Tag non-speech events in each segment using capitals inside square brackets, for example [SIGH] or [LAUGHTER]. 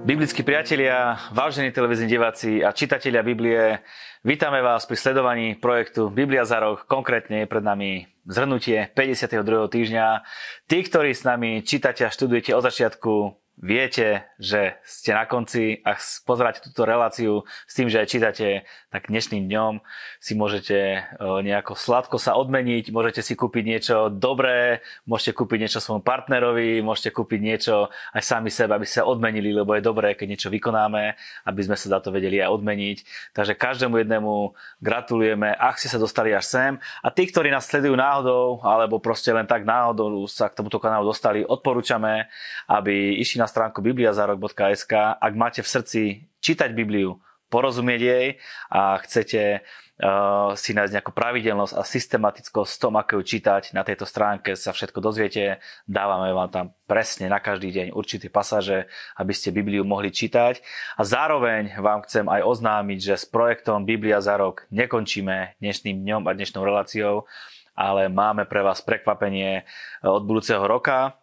Biblickí priatelia, vážení televízni diváci a čitatelia Biblie, vítame vás pri sledovaní projektu Biblia za rok. Konkrétne je pred nami zhrnutie 52. týždňa. Tí, ktorí s nami čítate a študujete od začiatku, viete, že ste na konci a pozeráte túto reláciu s tým, že aj čítate, tak dnešným dňom si môžete e, nejako sladko sa odmeniť, môžete si kúpiť niečo dobré, môžete kúpiť niečo svojmu partnerovi, môžete kúpiť niečo aj sami sebe, aby sa odmenili, lebo je dobré, keď niečo vykonáme, aby sme sa za to vedeli aj odmeniť. Takže každému jednému gratulujeme, ak ste sa dostali až sem. A tí, ktorí nás sledujú náhodou, alebo proste len tak náhodou sa k tomuto kanálu dostali, odporúčame, aby išli na stránku bibliazarok.sk, ak máte v srdci čítať Bibliu, porozumieť jej a chcete uh, si nájsť nejakú pravidelnosť a systematickosť tom, ako ju čítať, na tejto stránke sa všetko dozviete. Dávame vám tam presne na každý deň určité pasáže, aby ste Bibliu mohli čítať. A zároveň vám chcem aj oznámiť, že s projektom Biblia za rok nekončíme dnešným dňom a dnešnou reláciou, ale máme pre vás prekvapenie od budúceho roka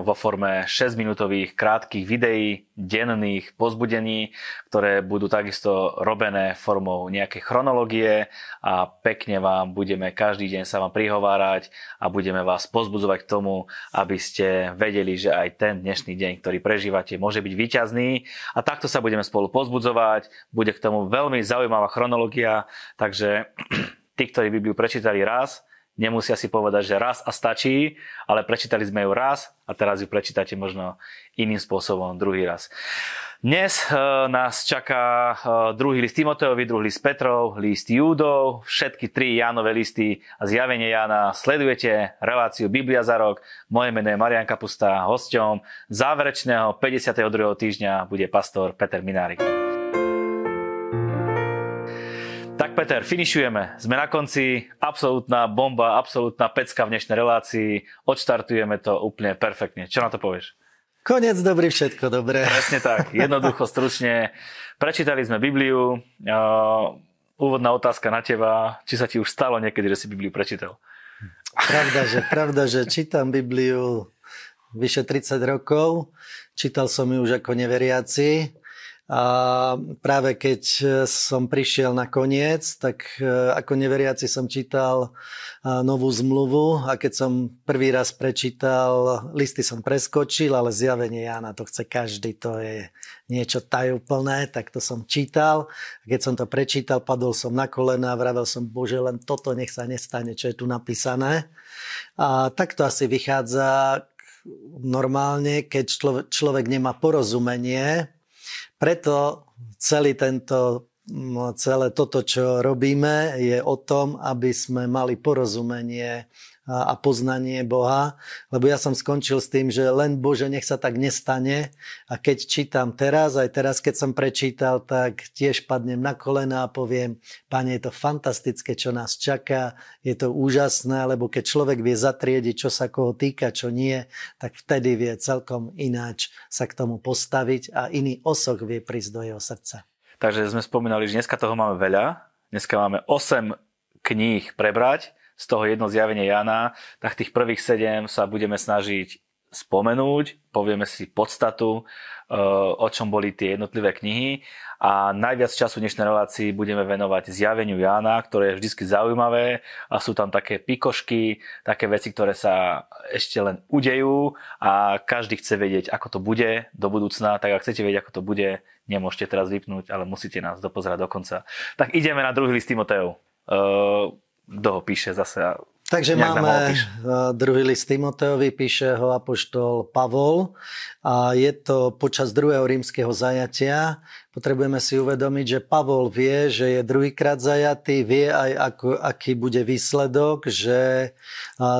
vo forme 6-minútových krátkých videí, denných pozbudení, ktoré budú takisto robené formou nejakej chronológie a pekne vám budeme každý deň sa vám prihovárať a budeme vás pozbudzovať k tomu, aby ste vedeli, že aj ten dnešný deň, ktorý prežívate, môže byť výťazný a takto sa budeme spolu pozbudzovať. Bude k tomu veľmi zaujímavá chronológia, takže [CLEARS THROAT] tí, ktorí Bibliu prečítali raz, Nemusia si povedať, že raz a stačí, ale prečítali sme ju raz a teraz ju prečítate možno iným spôsobom druhý raz. Dnes uh, nás čaká uh, druhý list Timoteovi, druhý list Petrov, list Júdov, všetky tri Jánové listy a zjavenie Jána. Sledujete reláciu Biblia za rok. Moje meno je Marian Kapusta. Hosťom záverečného 52. týždňa bude pastor Peter Minárik. Tak Peter, finišujeme. Sme na konci. Absolútna bomba, absolútna pecka v dnešnej relácii. Odštartujeme to úplne perfektne. Čo na to povieš? Konec dobrý, všetko dobré. Presne tak. Jednoducho, stručne. Prečítali sme Bibliu. Úvodná otázka na teba. Či sa ti už stalo niekedy, že si Bibliu prečítal? Pravda, že, pravda, že čítam Bibliu vyše 30 rokov. Čítal som ju už ako neveriaci a práve keď e, som prišiel na koniec, tak e, ako neveriaci som čítal e, novú zmluvu a keď som prvý raz prečítal, listy som preskočil, ale zjavenie Jana to chce každý, to je niečo tajúplné, tak to som čítal. Keď som to prečítal, padol som na kolena a vravel som, bože, len toto nech sa nestane, čo je tu napísané. A tak to asi vychádza normálne, keď človek nemá porozumenie preto celý tento celé toto, čo robíme, je o tom, aby sme mali porozumenie a poznanie Boha, lebo ja som skončil s tým, že len Bože, nech sa tak nestane a keď čítam teraz, aj teraz, keď som prečítal, tak tiež padnem na kolena a poviem, Pane, je to fantastické, čo nás čaká, je to úžasné, lebo keď človek vie zatriediť, čo sa koho týka, čo nie, tak vtedy vie celkom ináč sa k tomu postaviť a iný osoch vie prísť do jeho srdca. Takže sme spomínali, že dneska toho máme veľa. Dneska máme 8 kníh prebrať, z toho jedno zjavenie Jana, tak tých prvých 7 sa budeme snažiť spomenúť, povieme si podstatu, eh, o čom boli tie jednotlivé knihy a najviac času dnešnej relácii budeme venovať zjaveniu Jána, ktoré je vždy zaujímavé a sú tam také pikošky, také veci, ktoré sa ešte len udejú a každý chce vedieť, ako to bude do budúcna, tak ak chcete vedieť, ako to bude, nemôžete teraz vypnúť, ale musíte nás dopozerať do konca. Tak ideme na druhý list Timotejov. Uh, kto ho píše zase Takže máme eh, druhý list Timoteovi, píše ho apoštol Pavol. A je to počas druhého rímskeho zajatia. Potrebujeme si uvedomiť, že Pavol vie, že je druhýkrát zajatý, vie aj ako, aký bude výsledok, že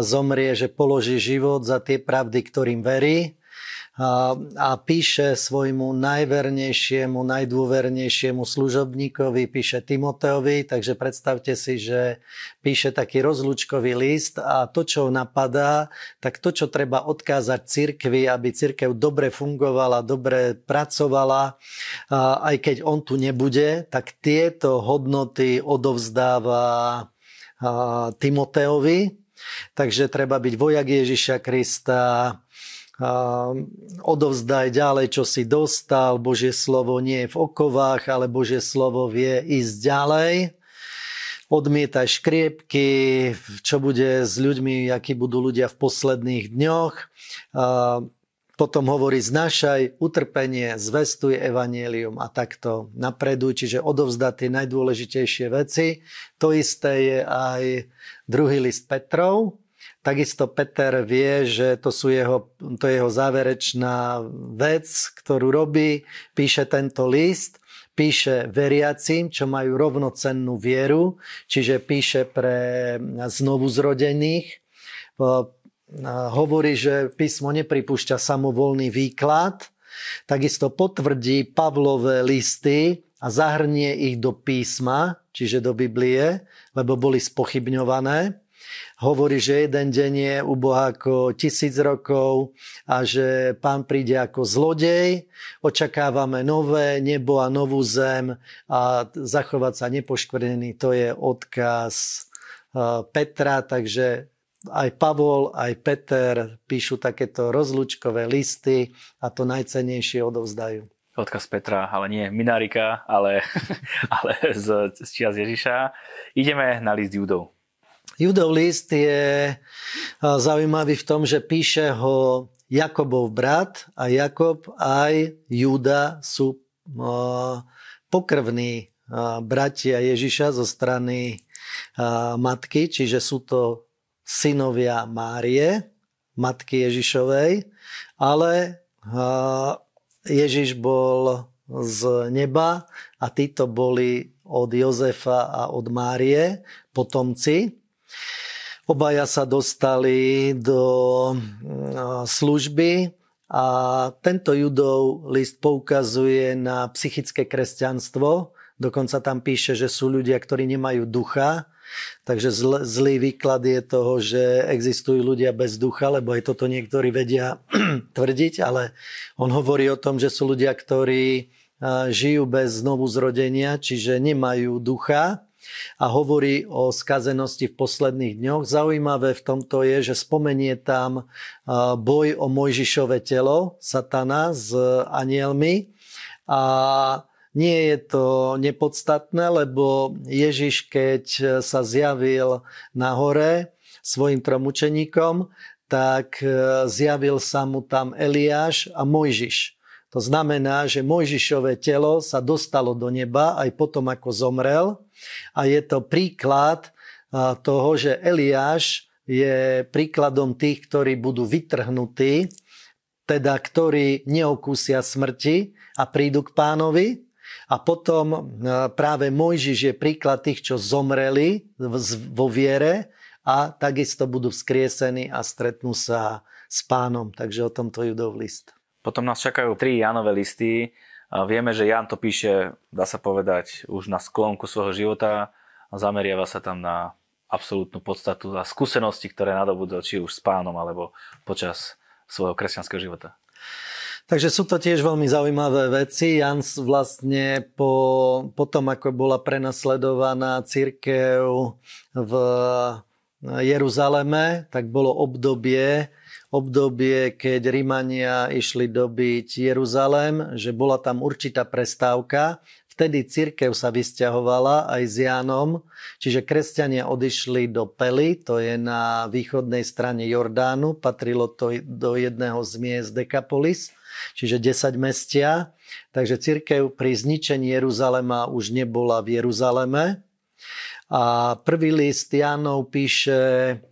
zomrie, že položí život za tie pravdy, ktorým verí a, a píše svojmu najvernejšiemu, najdôvernejšiemu služobníkovi, píše Timoteovi, takže predstavte si, že píše taký rozlučkový list a to, čo napadá, tak to, čo treba odkázať cirkvi, aby cirkev dobre fungovala, dobre pracovala, a aj keď on tu nebude, tak tieto hodnoty odovzdáva Timoteovi, takže treba byť vojak Ježiša Krista, odovzdaj ďalej, čo si dostal. Božie slovo nie je v okovách, ale Božie slovo vie ísť ďalej. Odmietaj škriepky, čo bude s ľuďmi, akí budú ľudia v posledných dňoch. Potom hovorí, znašaj utrpenie, zvestuj evanielium a takto napreduj, čiže odovzdať tie najdôležitejšie veci. To isté je aj druhý list Petrov, Takisto Peter vie, že to, sú jeho, to je jeho záverečná vec, ktorú robí. Píše tento list, píše veriacim, čo majú rovnocennú vieru, čiže píše pre znovu zrodených. Hovorí, že písmo nepripúšťa samovolný výklad, takisto potvrdí Pavlové listy a zahrnie ich do písma, čiže do Biblie, lebo boli spochybňované hovorí, že jeden deň je u Boha ako tisíc rokov a že pán príde ako zlodej. Očakávame nové nebo a novú zem a zachovať sa nepoškvrnený. To je odkaz eh, Petra, takže aj Pavol, aj Peter píšu takéto rozlučkové listy a to najcenejšie odovzdajú. Odkaz Petra, ale nie Minarika, ale, [LAUGHS] ale z, z čias Ježiša. Ideme na list Judov. Judov list je zaujímavý v tom, že píše ho Jakobov brat a Jakob aj Juda sú pokrvní bratia Ježiša zo strany matky, čiže sú to synovia Márie, matky Ježišovej, ale Ježiš bol z neba a títo boli od Jozefa a od Márie potomci. Obaja sa dostali do mm, služby a tento judov list poukazuje na psychické kresťanstvo. Dokonca tam píše, že sú ľudia, ktorí nemajú ducha. Takže zl, zlý výklad je toho, že existujú ľudia bez ducha, lebo aj toto niektorí vedia [CLEARS THROAT] tvrdiť, ale on hovorí o tom, že sú ľudia, ktorí žijú bez znovu zrodenia, čiže nemajú ducha a hovorí o skazenosti v posledných dňoch. Zaujímavé v tomto je, že spomenie tam boj o Mojžišové telo satana s anielmi a nie je to nepodstatné, lebo Ježiš, keď sa zjavil na hore svojim trom učeníkom, tak e, zjavil sa mu tam Eliáš a Mojžiš. To znamená, že Mojžišové telo sa dostalo do neba aj potom, ako zomrel a je to príklad toho, že Eliáš je príkladom tých, ktorí budú vytrhnutí, teda ktorí neokúsia smrti a prídu k pánovi. A potom práve Mojžiš je príklad tých, čo zomreli vo viere a takisto budú vzkriesení a stretnú sa s pánom. Takže o tomto Judov list. Potom nás čakajú tri Janové listy. Vieme, že Jan to píše, dá sa povedať, už na sklonku svojho života a zameriava sa tam na absolútnu podstatu a skúsenosti, ktoré nadobudol či už s pánom alebo počas svojho kresťanského života. Takže sú to tiež veľmi zaujímavé veci. Jan vlastne po, po tom, ako bola prenasledovaná církev v Jeruzaleme, tak bolo obdobie, obdobie, keď Rímania išli dobiť Jeruzalém, že bola tam určitá prestávka. Vtedy církev sa vysťahovala aj s Jánom, čiže kresťania odišli do Pely, to je na východnej strane Jordánu, patrilo to do jedného z miest Dekapolis, čiže 10 mestia. Takže církev pri zničení Jeruzalema už nebola v Jeruzaleme. A prvý list Jánov píše,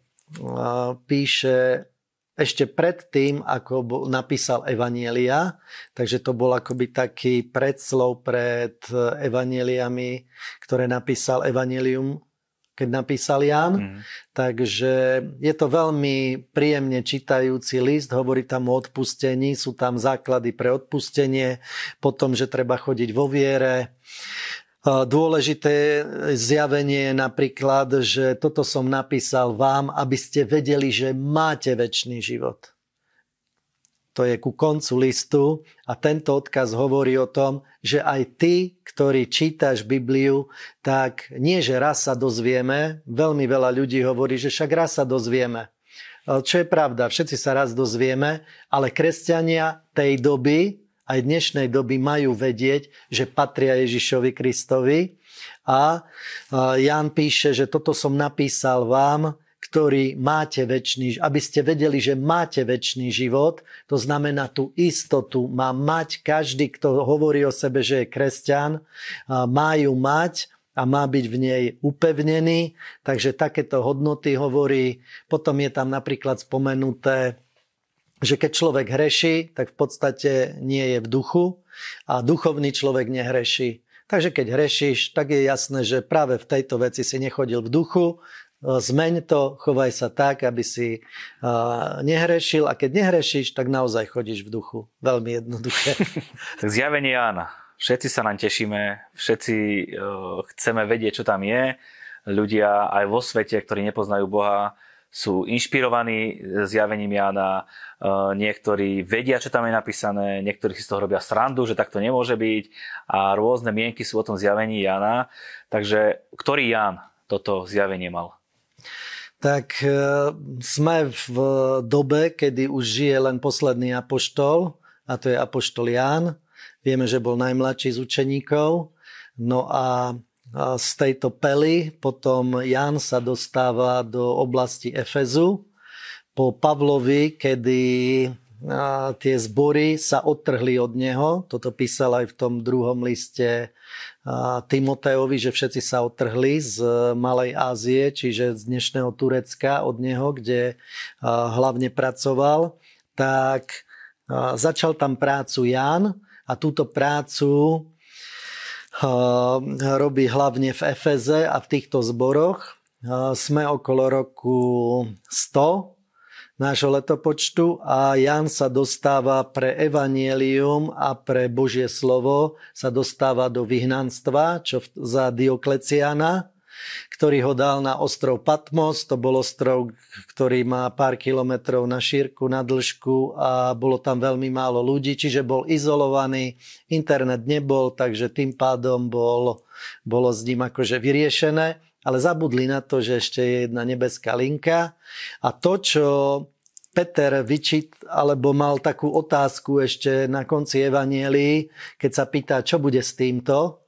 píše ešte pred tým, ako napísal Evanielia, takže to bol akoby taký predslov pred Evanieliami, ktoré napísal Evanielium, keď napísal Jan. Mm. Takže je to veľmi príjemne čítajúci list, hovorí tam o odpustení, sú tam základy pre odpustenie, potom, že treba chodiť vo viere, Dôležité zjavenie je napríklad, že toto som napísal vám, aby ste vedeli, že máte väčší život. To je ku koncu listu a tento odkaz hovorí o tom, že aj ty, ktorý čítaš Bibliu, tak nie, že raz sa dozvieme, veľmi veľa ľudí hovorí, že však raz sa dozvieme. čo je pravda, všetci sa raz dozvieme, ale kresťania tej doby, aj dnešnej doby majú vedieť, že patria Ježišovi Kristovi. A Jan píše, že toto som napísal vám, ktorí máte väčší, aby ste vedeli, že máte väčší život. To znamená tú istotu má mať každý, kto hovorí o sebe, že je kresťan, má ju mať a má byť v nej upevnený. Takže takéto hodnoty hovorí. Potom je tam napríklad spomenuté, že keď človek hreší, tak v podstate nie je v duchu a duchovný človek nehreší. Takže keď hrešíš, tak je jasné, že práve v tejto veci si nechodil v duchu, zmeň to, chovaj sa tak, aby si nehrešil a keď nehrešíš, tak naozaj chodíš v duchu. Veľmi jednoduché. tak [LAUGHS] zjavenie Jána všetci sa nám tešíme, všetci uh, chceme vedieť, čo tam je. Ľudia aj vo svete, ktorí nepoznajú Boha, sú inšpirovaní zjavením Jána, uh, niektorí vedia, čo tam je napísané, niektorí si z toho robia srandu, že takto nemôže byť a rôzne mienky sú o tom zjavení Jána. Takže ktorý Ján toto zjavenie mal? Tak e, sme v dobe, kedy už žije len posledný apoštol, a to je apoštol Ján. Vieme, že bol najmladší z učeníkov. No a z tejto pely potom Jan sa dostáva do oblasti Efezu. Po Pavlovi, kedy tie zbory sa odtrhli od neho. Toto písal aj v tom druhom liste Timoteovi, že všetci sa odtrhli z Malej Ázie, čiže z dnešného Turecka od neho, kde hlavne pracoval. Tak začal tam prácu Jan a túto prácu robí hlavne v Efeze a v týchto zboroch. Sme okolo roku 100 nášho letopočtu a Jan sa dostáva pre evanielium a pre Božie slovo sa dostáva do vyhnanstva, čo za Diokleciana ktorý ho dal na ostrov Patmos. To bol ostrov, ktorý má pár kilometrov na šírku, na dĺžku a bolo tam veľmi málo ľudí, čiže bol izolovaný, internet nebol, takže tým pádom bol, bolo s ním akože vyriešené, ale zabudli na to, že ešte je jedna nebeská linka. A to, čo Peter vyčit, alebo mal takú otázku ešte na konci Evanielii, keď sa pýta, čo bude s týmto,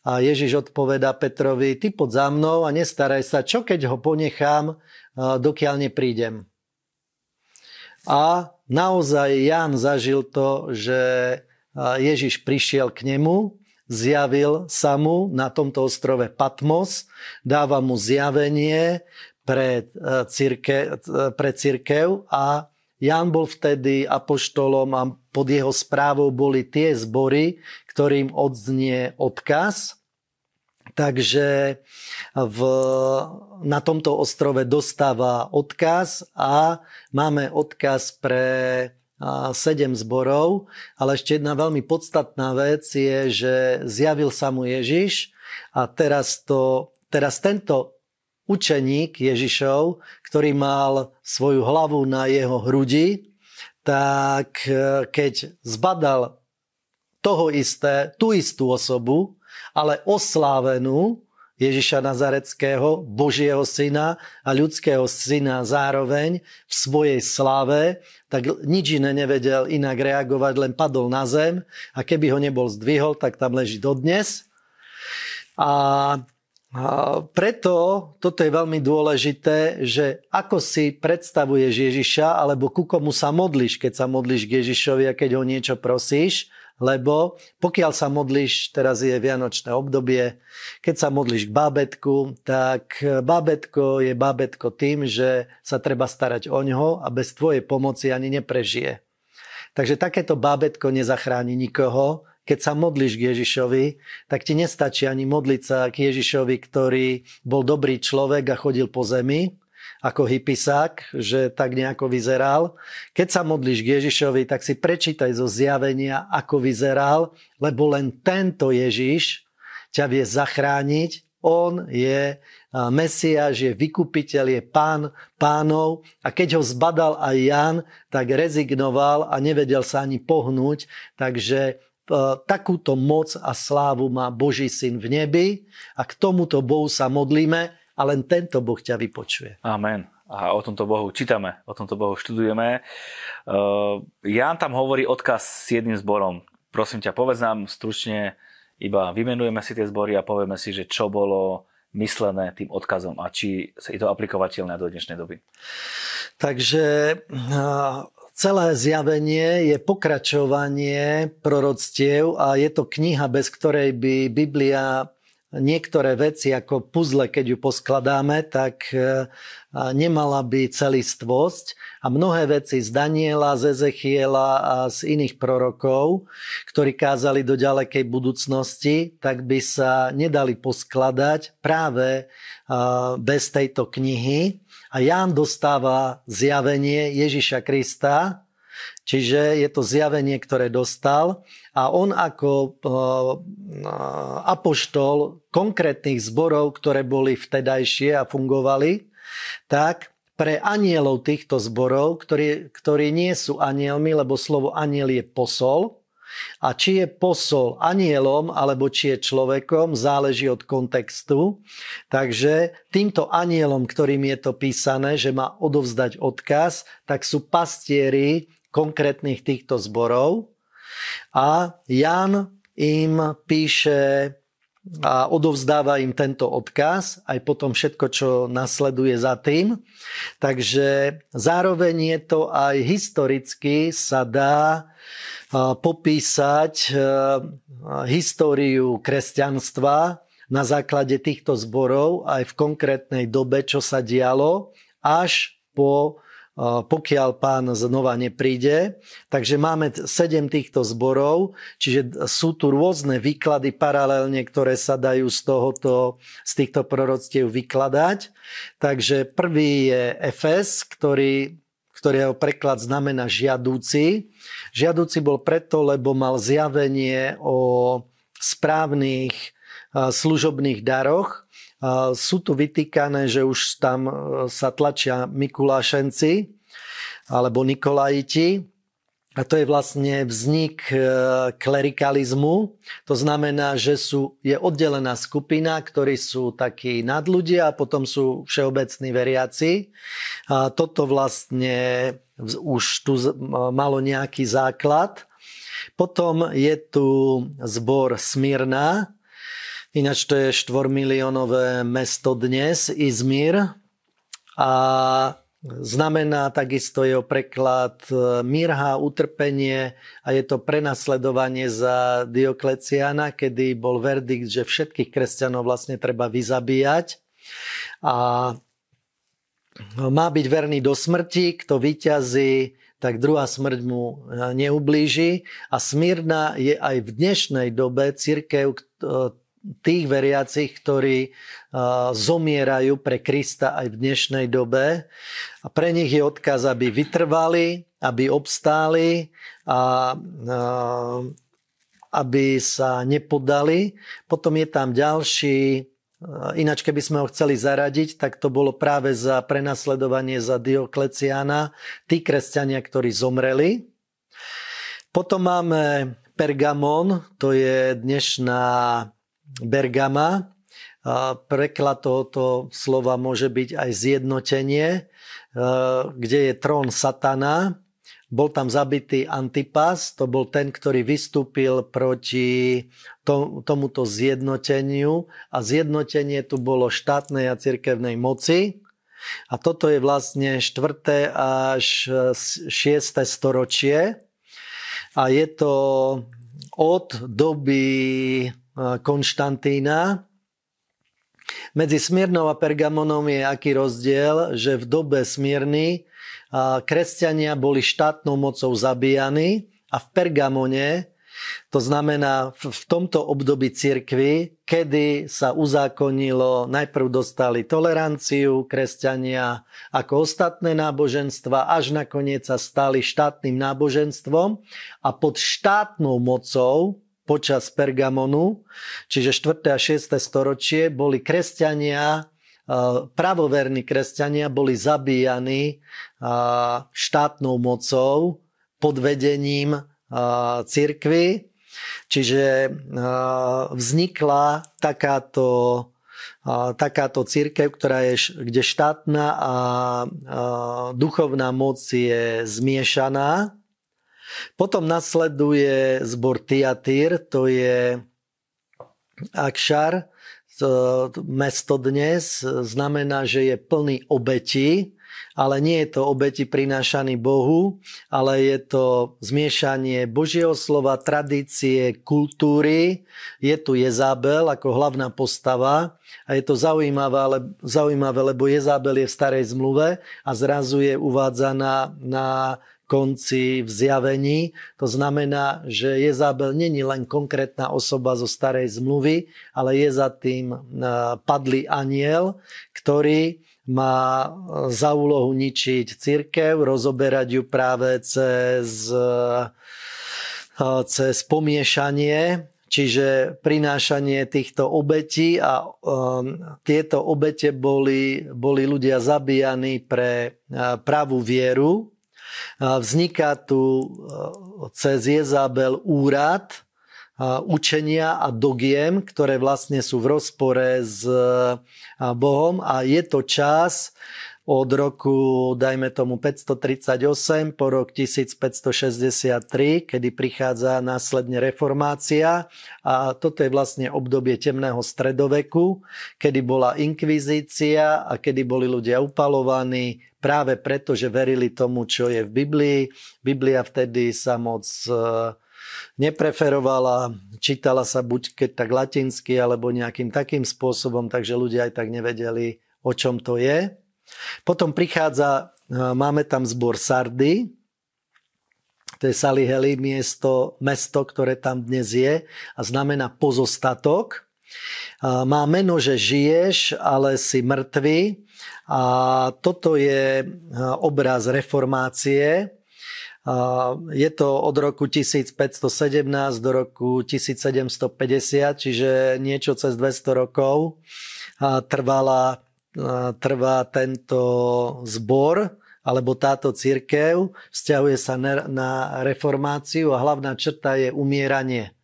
a Ježiš odpoveda Petrovi, ty pod za mnou a nestaraj sa, čo keď ho ponechám, dokiaľ neprídem. A naozaj Jan zažil to, že Ježiš prišiel k nemu, zjavil sa mu na tomto ostrove Patmos, dáva mu zjavenie pre, círke, pre církev a Jan bol vtedy apoštolom a pod jeho správou boli tie zbory, ktorým odznie odkaz. Takže v, na tomto ostrove dostáva odkaz a máme odkaz pre sedem zborov, ale ešte jedna veľmi podstatná vec je, že zjavil sa mu Ježiš a teraz, to, teraz tento učeník Ježišov, ktorý mal svoju hlavu na jeho hrudi, tak e, keď zbadal toho isté, tú istú osobu, ale oslávenú Ježiša Nazareckého, Božieho syna a ľudského syna zároveň v svojej sláve, tak nič iné nevedel inak reagovať, len padol na zem a keby ho nebol zdvihol, tak tam leží dodnes. A a preto toto je veľmi dôležité, že ako si predstavuješ Ježiša, alebo ku komu sa modlíš, keď sa modlíš k Ježišovi a keď ho niečo prosíš, lebo pokiaľ sa modlíš, teraz je vianočné obdobie, keď sa modlíš k bábetku, tak bábetko je bábetko tým, že sa treba starať o ňoho a bez tvojej pomoci ani neprežije. Takže takéto bábetko nezachráni nikoho, keď sa modlíš k Ježišovi, tak ti nestačí ani modliť sa k Ježišovi, ktorý bol dobrý človek a chodil po zemi, ako hypisák, že tak nejako vyzeral. Keď sa modlíš k Ježišovi, tak si prečítaj zo zjavenia, ako vyzeral, lebo len tento Ježiš ťa vie zachrániť. On je Mesiáš, je vykupiteľ, je pán pánov a keď ho zbadal aj Jan, tak rezignoval a nevedel sa ani pohnúť, takže takúto moc a slávu má Boží syn v nebi a k tomuto Bohu sa modlíme a len tento Boh ťa vypočuje. Amen. a o tomto Bohu čítame, o tomto Bohu študujeme. Ján tam hovorí odkaz s jedným zborom. Prosím ťa, povedz nám stručne, iba vymenujeme si tie zbory a povieme si, že čo bolo myslené tým odkazom a či je to aplikovateľné do dnešnej doby. Takže celé zjavenie je pokračovanie proroctiev a je to kniha, bez ktorej by Biblia niektoré veci ako puzzle, keď ju poskladáme, tak e, nemala by celistvosť a mnohé veci z Daniela, z Ezechiela a z iných prorokov, ktorí kázali do ďalekej budúcnosti, tak by sa nedali poskladať práve e, bez tejto knihy. A Ján dostáva zjavenie Ježiša Krista, Čiže je to zjavenie, ktoré dostal a on ako eh, apoštol konkrétnych zborov, ktoré boli vtedajšie a fungovali, tak pre anielov týchto zborov, ktorí, ktorí nie sú anielmi, lebo slovo aniel je posol, a či je posol anielom, alebo či je človekom, záleží od kontextu. Takže týmto anielom, ktorým je to písané, že má odovzdať odkaz, tak sú pastieri konkrétnych týchto zborov a Jan im píše a odovzdáva im tento odkaz, aj potom všetko, čo nasleduje za tým. Takže zároveň je to aj historicky sa dá popísať históriu kresťanstva na základe týchto zborov aj v konkrétnej dobe, čo sa dialo, až po pokiaľ pán znova nepríde. Takže máme sedem týchto zborov, čiže sú tu rôzne výklady paralelne, ktoré sa dajú z, tohoto, z týchto proroctiev vykladať. Takže prvý je Efes, ktorý ktorého preklad znamená žiadúci. Žiadúci bol preto, lebo mal zjavenie o správnych služobných daroch sú tu vytýkané, že už tam e, sa tlačia Mikulášenci alebo Nikolajiti. A to je vlastne vznik e, klerikalizmu. To znamená, že sú, je oddelená skupina, ktorí sú takí nadľudia a potom sú všeobecní veriaci. A toto vlastne už tu malo nejaký základ. Potom je tu zbor Smyrna, Ináč to je 4 miliónové mesto dnes, Izmir. A Znamená takisto jeho preklad e, mirha, utrpenie a je to prenasledovanie za Diokleciana, kedy bol verdikt, že všetkých kresťanov vlastne treba vyzabíjať. A má byť verný do smrti, kto vyťazí, tak druhá smrť mu e, neublíži. A Smírna je aj v dnešnej dobe církev, tých veriacich, ktorí zomierajú pre Krista aj v dnešnej dobe. A pre nich je odkaz, aby vytrvali, aby obstáli a aby sa nepodali. Potom je tam ďalší, ináč keby sme ho chceli zaradiť, tak to bolo práve za prenasledovanie za Diokleciana, tí kresťania, ktorí zomreli. Potom máme Pergamon, to je dnešná Bergama. Preklad tohoto slova môže byť aj zjednotenie, e, kde je trón satana. Bol tam zabitý Antipas, to bol ten, ktorý vystúpil proti tomuto zjednoteniu a zjednotenie tu bolo štátnej a cirkevnej moci. A toto je vlastne 4. až 6. storočie a je to od doby Konštantína. Medzi Smírnou a Pergamonom je aký rozdiel, že v dobe Smírny kresťania boli štátnou mocou zabíjani a v Pergamone to znamená v tomto období cirkvy, kedy sa uzákonilo, najprv dostali toleranciu kresťania ako ostatné náboženstva, až nakoniec sa stali štátnym náboženstvom a pod štátnou mocou počas Pergamonu, čiže 4. a 6. storočie, boli kresťania, pravoverní kresťania boli zabíjani štátnou mocou pod vedením cirkvy. Čiže vznikla takáto takáto církev, ktorá je, kde štátna a duchovná moc je zmiešaná. Potom nasleduje zbor Tiatyr, to je Akšar, mesto dnes, znamená, že je plný obetí, ale nie je to obeti prinášaný Bohu, ale je to zmiešanie Božieho slova, tradície, kultúry. Je tu Jezabel ako hlavná postava a je to zaujímavé, zaujímavé lebo Jezabel je v starej zmluve a zrazu je uvádzaná na konci v zjavení. To znamená, že Jezabel není len konkrétna osoba zo starej zmluvy, ale je za tým padlý aniel, ktorý má e, za úlohu ničiť církev, rozoberať ju práve cez, e, cez pomiešanie, čiže prinášanie týchto obetí a um, tieto obete boli, boli ľudia zabíjani pre pravú vieru. Vzniká tu cez Jezabel úrad, učenia a dogiem, ktoré vlastne sú v rozpore s Bohom. A je to čas od roku, dajme tomu 538 po rok 1563, kedy prichádza následne reformácia. A toto je vlastne obdobie temného stredoveku, kedy bola inkvizícia a kedy boli ľudia upalovaní práve preto, že verili tomu, čo je v Biblii. Biblia vtedy sa moc nepreferovala, čítala sa buď keď tak latinsky, alebo nejakým takým spôsobom, takže ľudia aj tak nevedeli, o čom to je. Potom prichádza, máme tam zbor Sardy, to je Saliheli, miesto, mesto, ktoré tam dnes je a znamená pozostatok. Má meno, že žiješ, ale si mŕtvy. A toto je obraz reformácie, je to od roku 1517 do roku 1750, čiže niečo cez 200 rokov trvala, trvá tento zbor alebo táto církev, vzťahuje sa na reformáciu a hlavná črta je umieranie.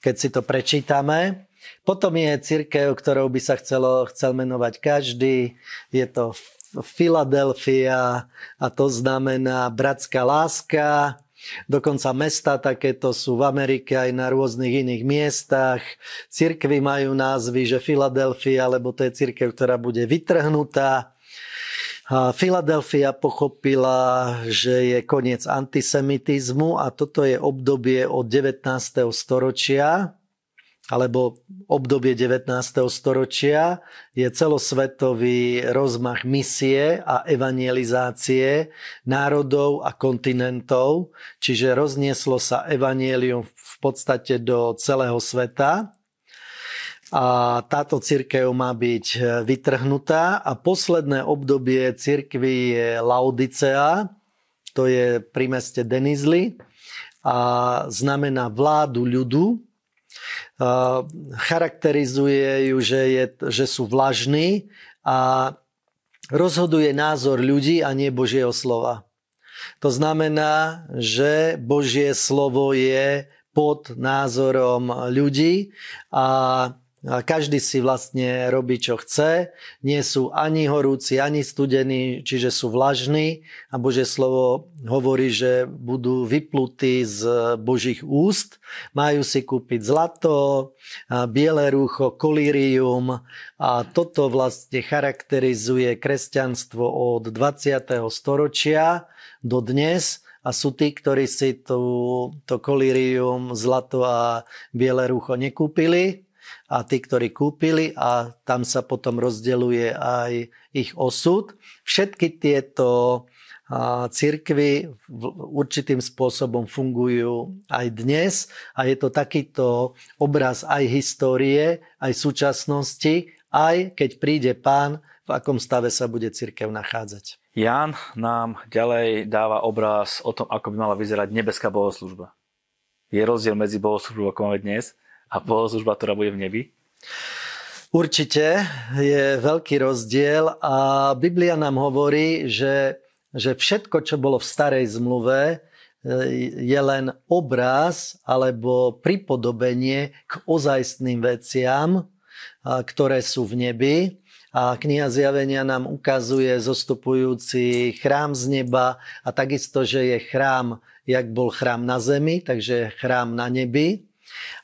Keď si to prečítame, potom je církev, ktorou by sa chcelo, chcel menovať každý. Je to Filadelfia a to znamená bratská láska. Dokonca mesta takéto sú v Amerike aj na rôznych iných miestach. Cirkvy majú názvy, že Filadelfia, lebo to je cirkev, ktorá bude vytrhnutá. Filadelfia pochopila, že je koniec antisemitizmu a toto je obdobie od 19. storočia alebo obdobie 19. storočia je celosvetový rozmach misie a evangelizácie národov a kontinentov, čiže roznieslo sa evanielium v podstate do celého sveta a táto církev má byť vytrhnutá a posledné obdobie církvy je Laodicea, to je pri meste Denizli a znamená vládu ľudu, charakterizuje ju, že, je, že sú vlažní a rozhoduje názor ľudí a nie Božieho slova. To znamená, že Božie slovo je pod názorom ľudí a každý si vlastne robí, čo chce. Nie sú ani horúci, ani studení, čiže sú vlažní. A Božie slovo hovorí, že budú vyplutí z Božích úst. Majú si kúpiť zlato, biele rúcho, kolírium. A toto vlastne charakterizuje kresťanstvo od 20. storočia do dnes a sú tí, ktorí si to, to kolírium, zlato a biele rúcho nekúpili, a tí, ktorí kúpili a tam sa potom rozdeluje aj ich osud. Všetky tieto církvy určitým spôsobom fungujú aj dnes a je to takýto obraz aj histórie, aj súčasnosti, aj keď príde pán, v akom stave sa bude církev nachádzať. Ján nám ďalej dáva obraz o tom, ako by mala vyzerať nebeská bohoslužba. Je rozdiel medzi bohoslužbou, ako máme dnes, a bohoslužba, ktorá bude v nebi? Určite je veľký rozdiel a Biblia nám hovorí, že, že všetko, čo bolo v starej zmluve, e, je len obraz alebo pripodobenie k ozajstným veciam, ktoré sú v nebi. A kniha zjavenia nám ukazuje zostupujúci chrám z neba a takisto, že je chrám, jak bol chrám na zemi, takže chrám na nebi.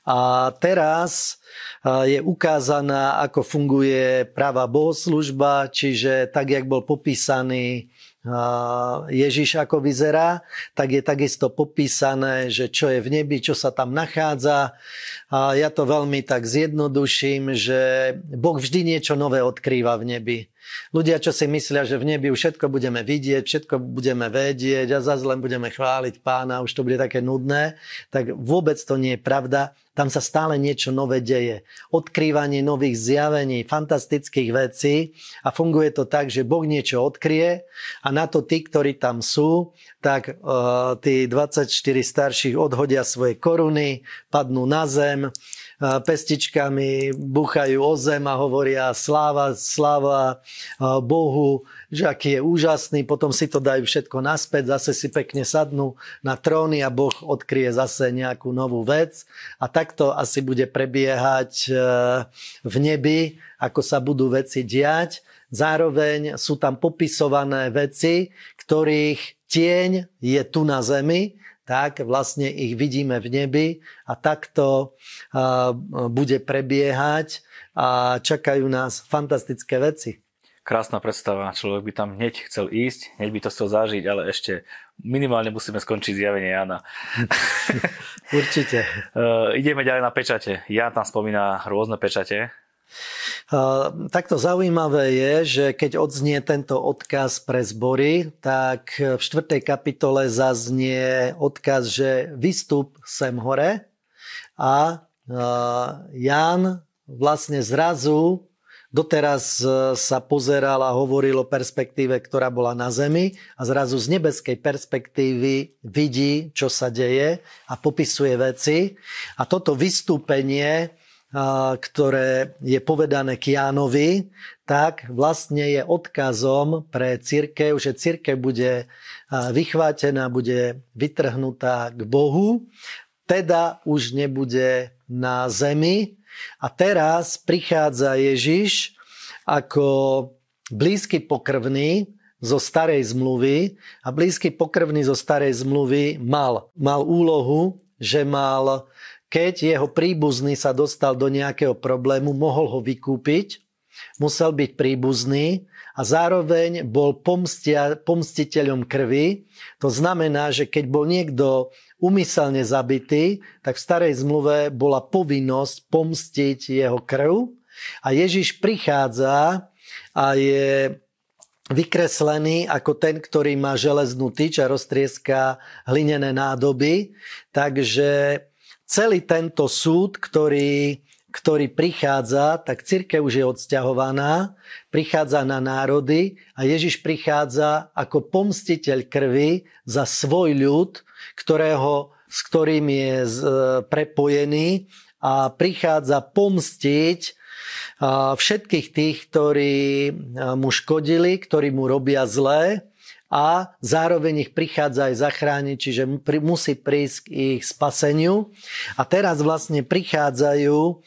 A teraz je ukázaná, ako funguje práva bohoslužba, čiže tak, jak bol popísaný Ježiš ako vyzerá, tak je takisto popísané, že čo je v nebi, čo sa tam nachádza. A ja to veľmi tak zjednoduším, že Boh vždy niečo nové odkrýva v nebi. Ľudia, čo si myslia, že v nebi už všetko budeme vidieť, všetko budeme vedieť a zase len budeme chváliť pána, už to bude také nudné, tak vôbec to nie je pravda. Tam sa stále niečo nové deje. Odkrývanie nových zjavení, fantastických vecí a funguje to tak, že Boh niečo odkrie a na to tí, ktorí tam sú, tak uh, tí 24 starších odhodia svoje koruny, padnú na zem, pestičkami buchajú o zem a hovoria sláva, sláva Bohu, že aký je úžasný, potom si to dajú všetko naspäť, zase si pekne sadnú na tróny a Boh odkrie zase nejakú novú vec a takto asi bude prebiehať e, v nebi, ako sa budú veci diať. Zároveň sú tam popisované veci, ktorých tieň je tu na zemi, tak vlastne ich vidíme v nebi a takto bude prebiehať a čakajú nás fantastické veci. Krásna predstava, človek by tam hneď chcel ísť, hneď by to chcel zažiť, ale ešte minimálne musíme skončiť zjavenie Jana. [LAUGHS] Určite. uh, [LAUGHS] ideme ďalej na pečate. Jan tam spomína rôzne pečate. Takto zaujímavé je, že keď odznie tento odkaz pre zbory, tak v 4. kapitole zaznie odkaz, že vystup sem hore a Jan vlastne zrazu doteraz sa pozeral a hovoril o perspektíve, ktorá bola na zemi a zrazu z nebeskej perspektívy vidí, čo sa deje a popisuje veci. A toto vystúpenie ktoré je povedané k Jánovi, tak vlastne je odkazom pre církev, že církev bude vychvátená, bude vytrhnutá k Bohu, teda už nebude na zemi. A teraz prichádza Ježiš ako blízky pokrvný zo starej zmluvy a blízky pokrvný zo starej zmluvy mal, mal úlohu, že mal keď jeho príbuzný sa dostal do nejakého problému, mohol ho vykúpiť, musel byť príbuzný a zároveň bol pomstia, pomstiteľom krvi. To znamená, že keď bol niekto umyselne zabitý, tak v starej zmluve bola povinnosť pomstiť jeho krv a Ježiš prichádza a je vykreslený ako ten, ktorý má železnú tyč a roztrieska hlinené nádoby. Takže celý tento súd, ktorý, ktorý prichádza, tak církev už je odsťahovaná, prichádza na národy a Ježiš prichádza ako pomstiteľ krvi za svoj ľud, ktorého, s ktorým je prepojený a prichádza pomstiť všetkých tých, ktorí mu škodili, ktorí mu robia zlé a zároveň ich prichádza aj zachrániť, čiže musí prísť k ich spaseniu. A teraz vlastne prichádzajú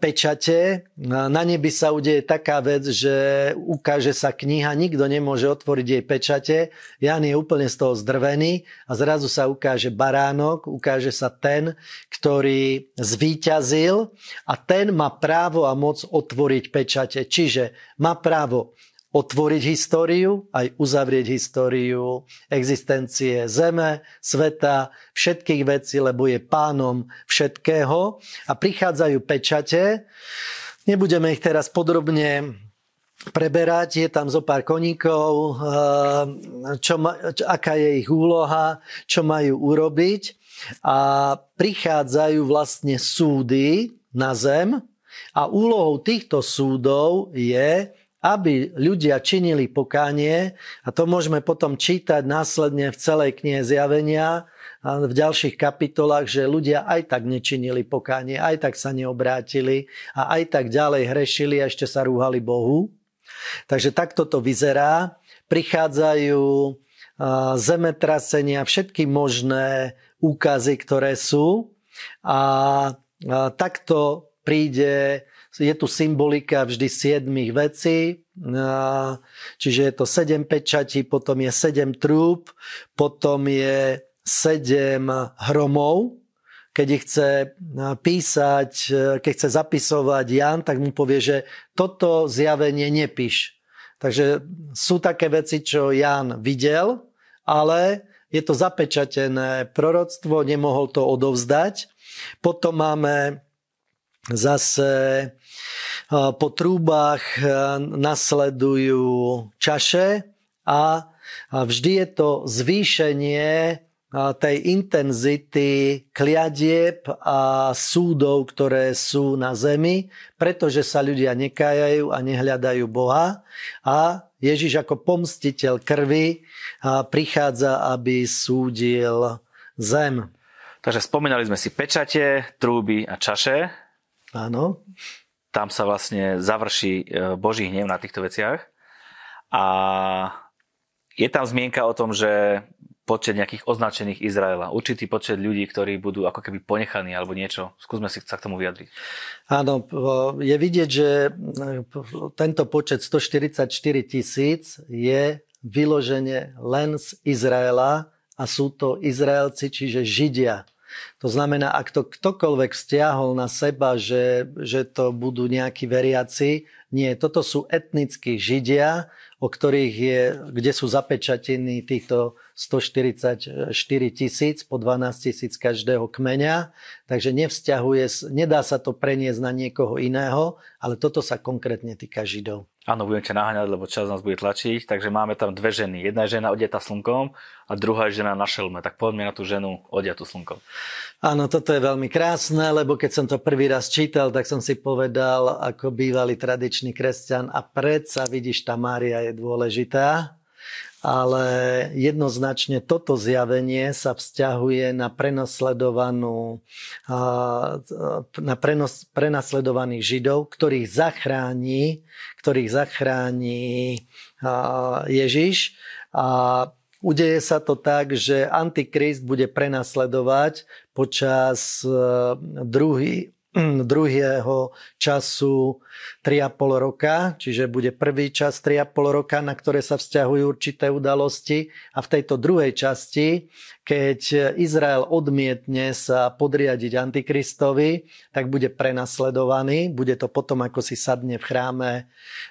pečate. Na nebi sa udeje taká vec, že ukáže sa kniha, nikto nemôže otvoriť jej pečate. Jan je úplne z toho zdrvený a zrazu sa ukáže baránok, ukáže sa ten, ktorý zvíťazil a ten má právo a moc otvoriť pečate. Čiže má právo otvoriť históriu, aj uzavrieť históriu existencie Zeme, sveta, všetkých vecí, lebo je pánom všetkého. A prichádzajú pečate. Nebudeme ich teraz podrobne preberať, je tam zo pár koníkov, eh, čo čo, aká je ich úloha, čo majú urobiť. A prichádzajú vlastne súdy na zem a úlohou týchto súdov je aby ľudia činili pokánie a to môžeme potom čítať následne v celej knihe zjavenia a v ďalších kapitolách, že ľudia aj tak nečinili pokánie, aj tak sa neobrátili a aj tak ďalej hrešili a ešte sa rúhali Bohu. Takže takto to vyzerá. Prichádzajú zemetrasenia, všetky možné úkazy, ktoré sú a takto príde je tu symbolika vždy siedmých vecí, čiže je to sedem pečatí, potom je sedem trúb, potom je sedem hromov, keď ich chce písať, keď chce zapisovať Jan, tak mu povie, že toto zjavenie nepíš. Takže sú také veci, čo Jan videl, ale je to zapečatené proroctvo, nemohol to odovzdať. Potom máme zase po trúbach nasledujú čaše a vždy je to zvýšenie tej intenzity kliadieb a súdov, ktoré sú na zemi, pretože sa ľudia nekájajú a nehľadajú Boha a Ježiš ako pomstiteľ krvi prichádza, aby súdil zem. Takže spomínali sme si pečate, trúby a čaše. Áno. Tam sa vlastne završí e, Boží hnev na týchto veciach. A je tam zmienka o tom, že počet nejakých označených Izraela. Určitý počet ľudí, ktorí budú ako keby ponechaní alebo niečo. Skúsme si sa k tomu vyjadriť. Áno, je vidieť, že tento počet 144 tisíc je vyloženie len z Izraela a sú to Izraelci, čiže Židia. To znamená, ak to ktokoľvek stiahol na seba, že, že to budú nejakí veriaci, nie, toto sú etnickí Židia, o ktorých je, kde sú zapečatení týchto 144 tisíc po 12 tisíc každého kmeňa, takže nevzťahuje, nedá sa to preniesť na niekoho iného, ale toto sa konkrétne týka Židov. Áno, budem ťa naháňať, lebo čas nás bude tlačiť. Takže máme tam dve ženy. Jedna je žena odieta slnkom a druhá je žena na šelme. Tak poďme na tú ženu odiatu slnkom. Áno, toto je veľmi krásne, lebo keď som to prvý raz čítal, tak som si povedal, ako bývalý tradičný kresťan a predsa vidíš, tá Mária je dôležitá ale jednoznačne toto zjavenie sa vzťahuje na prenasledovanú, na prenos, prenasledovaných Židov, ktorých zachráni, ktorých zachráni Ježiš. A udeje sa to tak, že Antikrist bude prenasledovať počas druhý, druhého času 3,5 roka, čiže bude prvý čas 3,5 roka, na ktoré sa vzťahujú určité udalosti. A v tejto druhej časti, keď Izrael odmietne sa podriadiť Antikristovi, tak bude prenasledovaný, bude to potom, ako si sadne v chráme,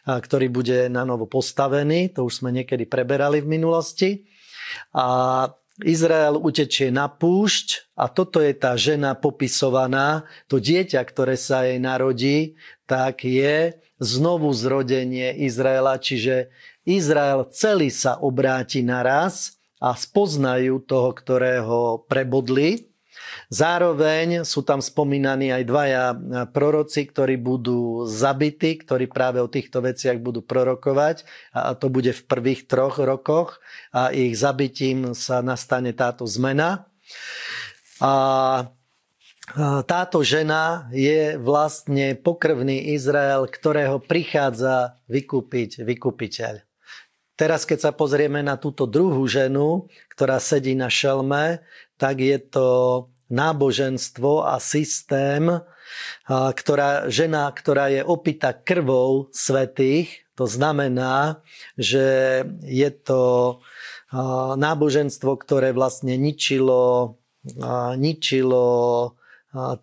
ktorý bude na novo postavený, to už sme niekedy preberali v minulosti. A Izrael utečie na púšť a toto je tá žena popisovaná, to dieťa, ktoré sa jej narodí, tak je znovu zrodenie Izraela, čiže Izrael celý sa obráti naraz a spoznajú toho, ktorého prebodli Zároveň sú tam spomínaní aj dvaja proroci, ktorí budú zabití, ktorí práve o týchto veciach budú prorokovať a to bude v prvých troch rokoch a ich zabitím sa nastane táto zmena. A táto žena je vlastne pokrvný Izrael, ktorého prichádza vykúpiť vykupiteľ. Teraz, keď sa pozrieme na túto druhú ženu, ktorá sedí na šelme, tak je to náboženstvo a systém, ktorá, žena, ktorá je opýta krvou svetých, to znamená, že je to náboženstvo, ktoré vlastne ničilo, ničilo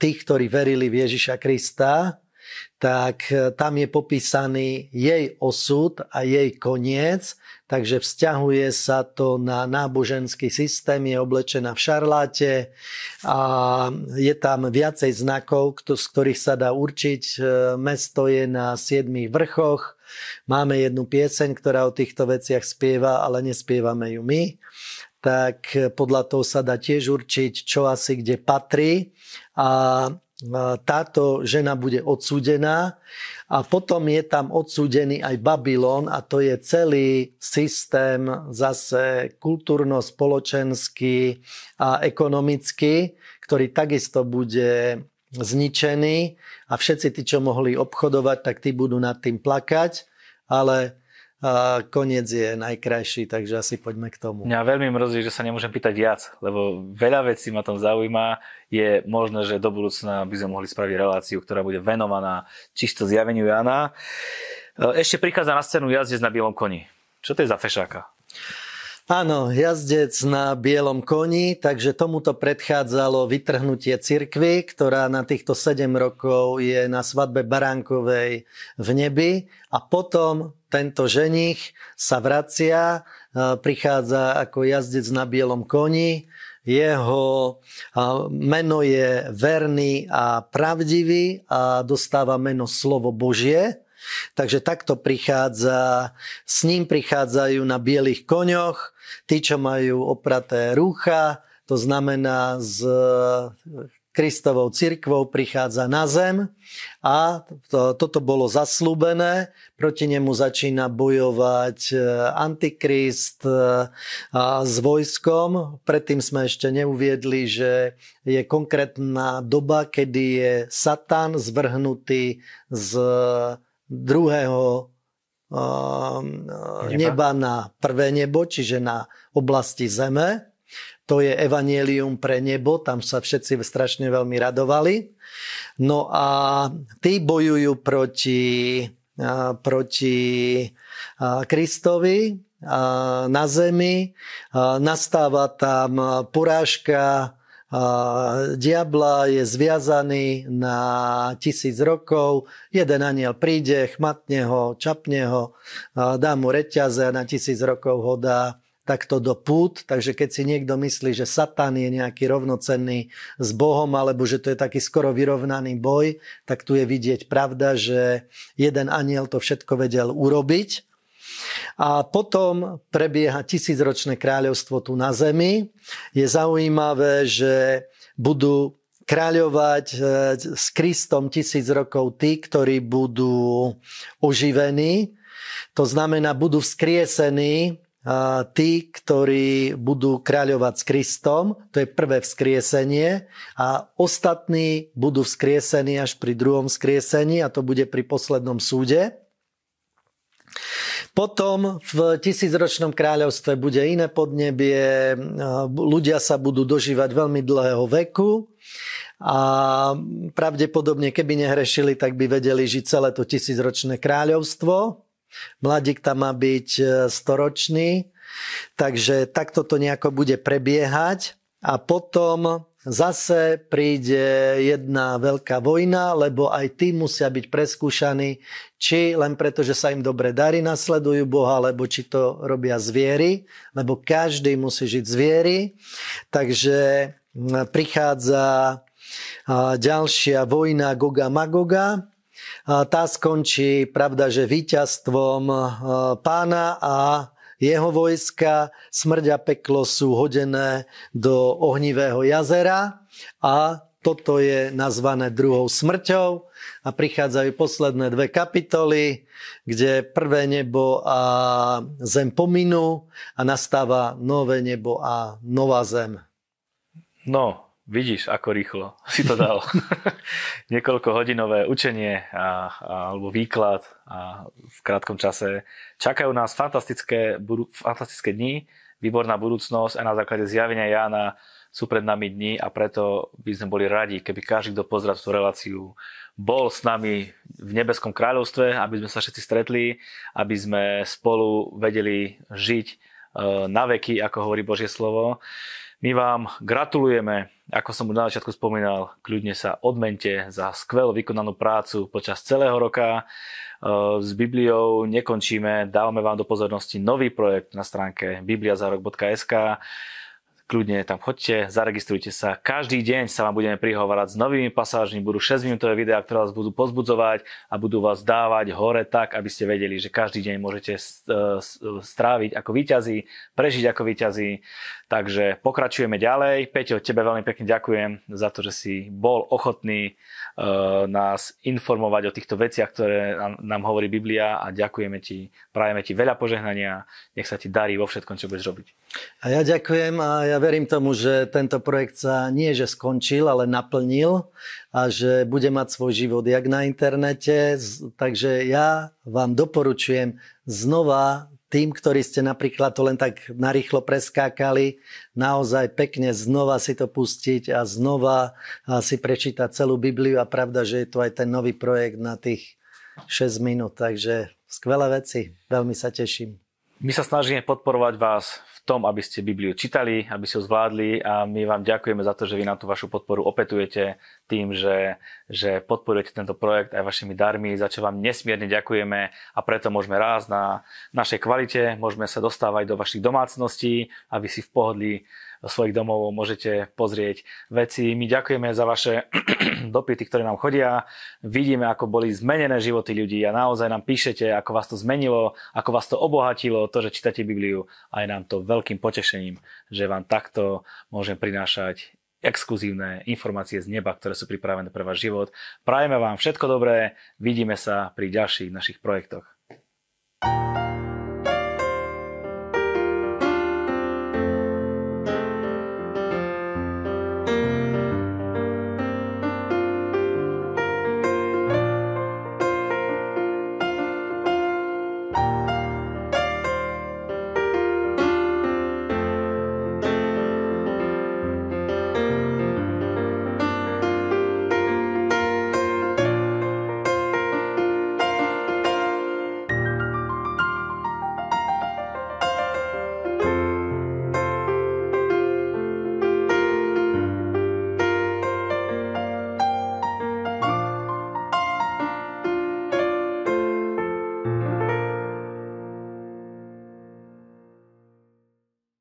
tých, ktorí verili v Ježiša Krista, tak tam je popísaný jej osud a jej koniec takže vzťahuje sa to na náboženský systém, je oblečená v šarláte a je tam viacej znakov, z ktorých sa dá určiť. E, mesto je na siedmých vrchoch, máme jednu pieseň, ktorá o týchto veciach spieva, ale nespievame ju my tak podľa toho sa dá tiež určiť, čo asi kde patrí. A táto žena bude odsúdená a potom je tam odsúdený aj Babylon a to je celý systém zase kultúrno-spoločenský a ekonomický, ktorý takisto bude zničený a všetci tí, čo mohli obchodovať, tak tí budú nad tým plakať, ale koniec je najkrajší, takže asi poďme k tomu. Mňa veľmi mrzí, že sa nemôžem pýtať viac, lebo veľa vecí ma tam zaujíma. Je možné, že do budúcna by sme mohli spraviť reláciu, ktorá bude venovaná čisto zjaveniu Jana. E, ešte prichádza na scénu jazdec na bielom koni. Čo to je za fešáka? Áno, jazdec na bielom koni, takže tomuto predchádzalo vytrhnutie cirkvy, ktorá na týchto 7 rokov je na svadbe Baránkovej v nebi. A potom tento ženich sa vracia, prichádza ako jazdec na bielom koni, jeho meno je verný a pravdivý a dostáva meno slovo Božie. Takže takto prichádza, s ním prichádzajú na bielých koňoch, tí, čo majú opraté rúcha, to znamená s Kristovou cirkvou prichádza na zem a to, toto bolo zaslúbené. Proti nemu začína bojovať e, Antikrist e, a s vojskom. Predtým sme ešte neuviedli, že je konkrétna doba, kedy je Satan zvrhnutý z druhého neba na prvé nebo, čiže na oblasti zeme. To je evanielium pre nebo, tam sa všetci strašne veľmi radovali. No a tí bojujú proti, proti Kristovi na zemi. Nastáva tam porážka diabla je zviazaný na tisíc rokov, jeden aniel príde, chmatne ho, čapne ho, dá mu reťaze a na tisíc rokov ho dá takto do pút. Takže keď si niekto myslí, že Satan je nejaký rovnocenný s Bohom, alebo že to je taký skoro vyrovnaný boj, tak tu je vidieť pravda, že jeden aniel to všetko vedel urobiť a potom prebieha tisícročné kráľovstvo tu na zemi. Je zaujímavé, že budú kráľovať e, s Kristom tisíc rokov tí, ktorí budú oživení. To znamená, budú vzkriesení tí, ktorí budú kráľovať s Kristom, to je prvé vzkriesenie a ostatní budú vzkriesení až pri druhom vzkriesení a to bude pri poslednom súde. Potom v tisícročnom kráľovstve bude iné podnebie, ľudia sa budú dožívať veľmi dlhého veku a pravdepodobne, keby nehrešili, tak by vedeli žiť celé to tisícročné kráľovstvo. Mladík tam má byť e, storočný, takže takto to nejako bude prebiehať a potom zase príde jedna veľká vojna, lebo aj tí musia byť preskúšaní, či len preto, že sa im dobre darí, nasledujú Boha, alebo či to robia zviery, lebo každý musí žiť zviery. Takže prichádza ďalšia vojna Goga Magoga. Tá skončí, pravda, že víťazstvom pána a jeho vojska, smrť a peklo sú hodené do ohnivého jazera a toto je nazvané druhou smrťou a prichádzajú posledné dve kapitoly, kde prvé nebo a zem pominú a nastáva nové nebo a nová zem. No, Vidíš, ako rýchlo si to dal. [LAUGHS] Niekoľko hodinové učenie a, a, alebo výklad a v krátkom čase. Čakajú nás fantastické, budú, fantastické dni, výborná budúcnosť a na základe zjavenia Jána sú pred nami dni a preto by sme boli radi, keby každý, kto pozrel tú reláciu, bol s nami v nebeskom kráľovstve, aby sme sa všetci stretli, aby sme spolu vedeli žiť e, na veky, ako hovorí Božie slovo. My vám gratulujeme, ako som už na začiatku spomínal, kľudne sa odmente za skvelú vykonanú prácu počas celého roka. E, s Bibliou nekončíme, dávame vám do pozornosti nový projekt na stránke bibliazarok.sk kľudne tam chodte, zaregistrujte sa. Každý deň sa vám budeme prihovárať s novými pasážmi, budú 6 minútové videá, ktoré vás budú pozbudzovať a budú vás dávať hore tak, aby ste vedeli, že každý deň môžete e, stráviť ako výťazí, prežiť ako výťazí. Takže pokračujeme ďalej. Peťo, tebe veľmi pekne ďakujem za to, že si bol ochotný uh, nás informovať o týchto veciach, ktoré nám hovorí Biblia a ďakujeme ti, prajeme ti veľa požehnania, nech sa ti darí vo všetkom, čo budeš robiť. A ja ďakujem a ja verím tomu, že tento projekt sa nie že skončil, ale naplnil a že bude mať svoj život jak na internete. Takže ja vám doporučujem znova tým, ktorí ste napríklad to len tak narýchlo preskákali, naozaj pekne znova si to pustiť a znova si prečítať celú Bibliu a pravda, že je tu aj ten nový projekt na tých 6 minút, takže skvelé veci, veľmi sa teším. My sa snažíme podporovať vás v tom, aby ste Bibliu čítali, aby ste ho zvládli a my vám ďakujeme za to, že vy nám tú vašu podporu opetujete tým, že, že podporujete tento projekt aj vašimi darmi, za čo vám nesmierne ďakujeme a preto môžeme rásť na našej kvalite, môžeme sa dostávať do vašich domácností a vy si v pohodlí svojich domov môžete pozrieť veci. My ďakujeme za vaše [CLEARS THROAT] dopity, ktoré nám chodia. Vidíme, ako boli zmenené životy ľudí a naozaj nám píšete, ako vás to zmenilo, ako vás to obohatilo, to, že čítate Bibliu a je nám to veľkým potešením, že vám takto môžem prinášať exkluzívne informácie z neba, ktoré sú pripravené pre váš život. Prajeme vám všetko dobré, vidíme sa pri ďalších našich projektoch. thank you